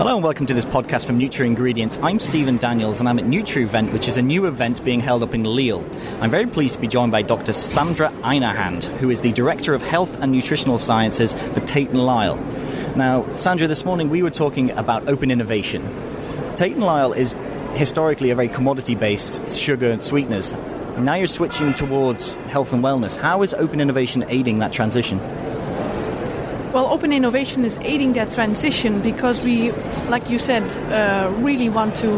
Hello and welcome to this podcast from NutraIngredients. I'm Stephen Daniels and I'm at Nutrevent, which is a new event being held up in Lille. I'm very pleased to be joined by Dr. Sandra Einerhand, who is the Director of Health and Nutritional Sciences for Tate & Lyle. Now, Sandra, this morning we were talking about open innovation. Tate & Lyle is historically a very commodity-based sugar and sweeteners. Now you're switching towards health and wellness. How is open innovation aiding that transition? Well, open innovation is aiding that transition because we, like you said, uh, really want to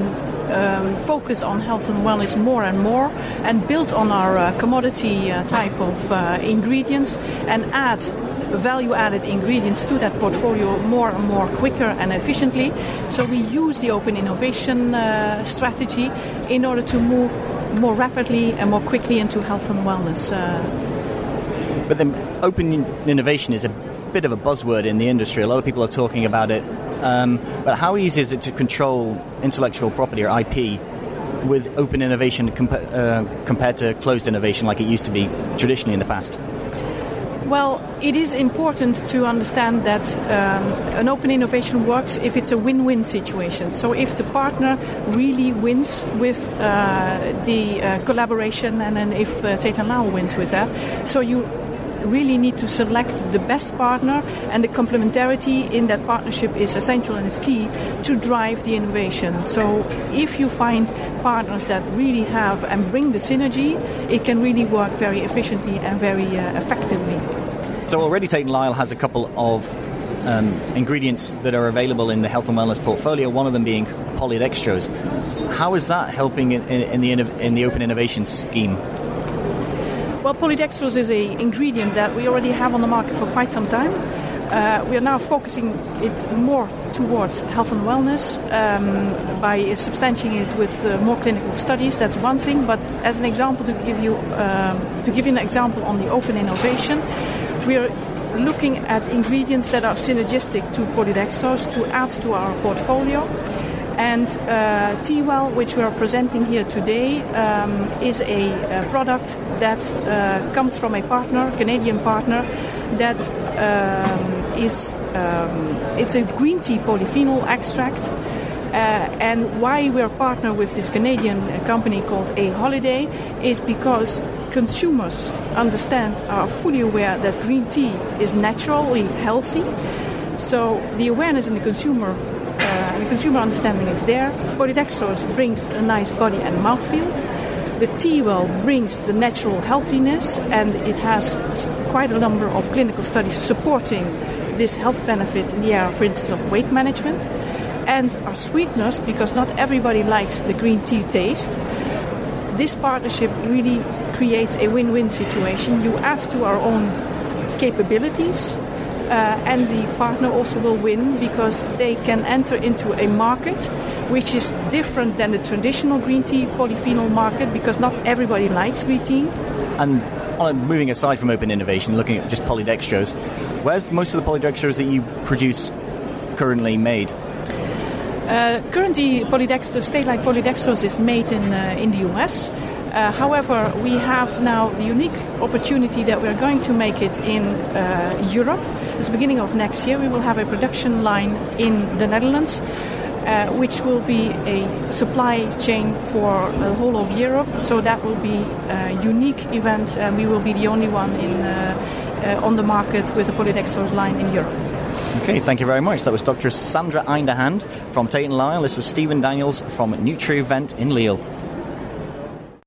um, focus on health and wellness more and more and build on our uh, commodity uh, type of uh, ingredients and add value added ingredients to that portfolio more and more quicker and efficiently. So we use the open innovation uh, strategy in order to move more rapidly and more quickly into health and wellness. Uh. But then open innovation is a bit of a buzzword in the industry. A lot of people are talking about it. Um, but how easy is it to control intellectual property or IP with open innovation uh, compared to closed innovation like it used to be traditionally in the past? Well, it is important to understand that um, an open innovation works if it's a win-win situation. So if the partner really wins with uh, the uh, collaboration, and then if uh, Lyle wins with that, so you really need to select the best partner, and the complementarity in that partnership is essential and is key to drive the innovation. So, if you find partners that really have and bring the synergy, it can really work very efficiently and very uh, effectively. So, already Tate & Lyle has a couple of um, ingredients that are available in the health and wellness portfolio, one of them being polydextrose. How is that helping in, in, the, in the open innovation scheme? Well, polydextrose is an ingredient that we already have on the market for quite some time. Uh, we are now focusing it more towards health and wellness um, by substantiating it with uh, more clinical studies. That's one thing. But as an example, to give you um, to give you an example on the open innovation, we are looking at ingredients that are synergistic to polydextrose to add to our portfolio. And uh, T-Well, which we are presenting here today, um, is a, a, product that uh, comes from a partner, Canadian partner, that um, is um, it's a green tea polyphenol extract. Uh, and why we're partner with this Canadian company called A Holiday is because consumers understand, are fully aware that green tea is naturally healthy. So the awareness in the consumer uh, the consumer understanding is there. Polydextrose brings a nice body and mouthfeel. The tea well brings the natural healthiness, and it has quite a number of clinical studies supporting this health benefit in the area, for instance, of weight management. And our sweeteners, because not everybody likes the green tea taste, this partnership really creates a win-win situation. You add to our own capabilities, and the partner also will win because they can enter into a market which is different than the traditional green tea polyphenol market because not everybody likes green tea. And uh, moving aside from open innovation, looking at just polydextrose, where's most of the polydextrose that you produce currently made? Uh, currently, polydextrose, STA-LITE polydextrose is made in uh, in the US. Uh, however, we have now the unique opportunity that we're going to make it in uh, Europe. At the beginning of next year, we will have a production line in the Netherlands. Uh, which will be a supply chain for the whole of Europe. So that will be a unique event, and we will be the only one in, uh, uh, on the market with a polydextrose line in Europe. Okay, thank you very much. That was Dr. Sandra Einerhand from Tate & Lyle. This was Stephen Daniels from Nutrevent in Lille.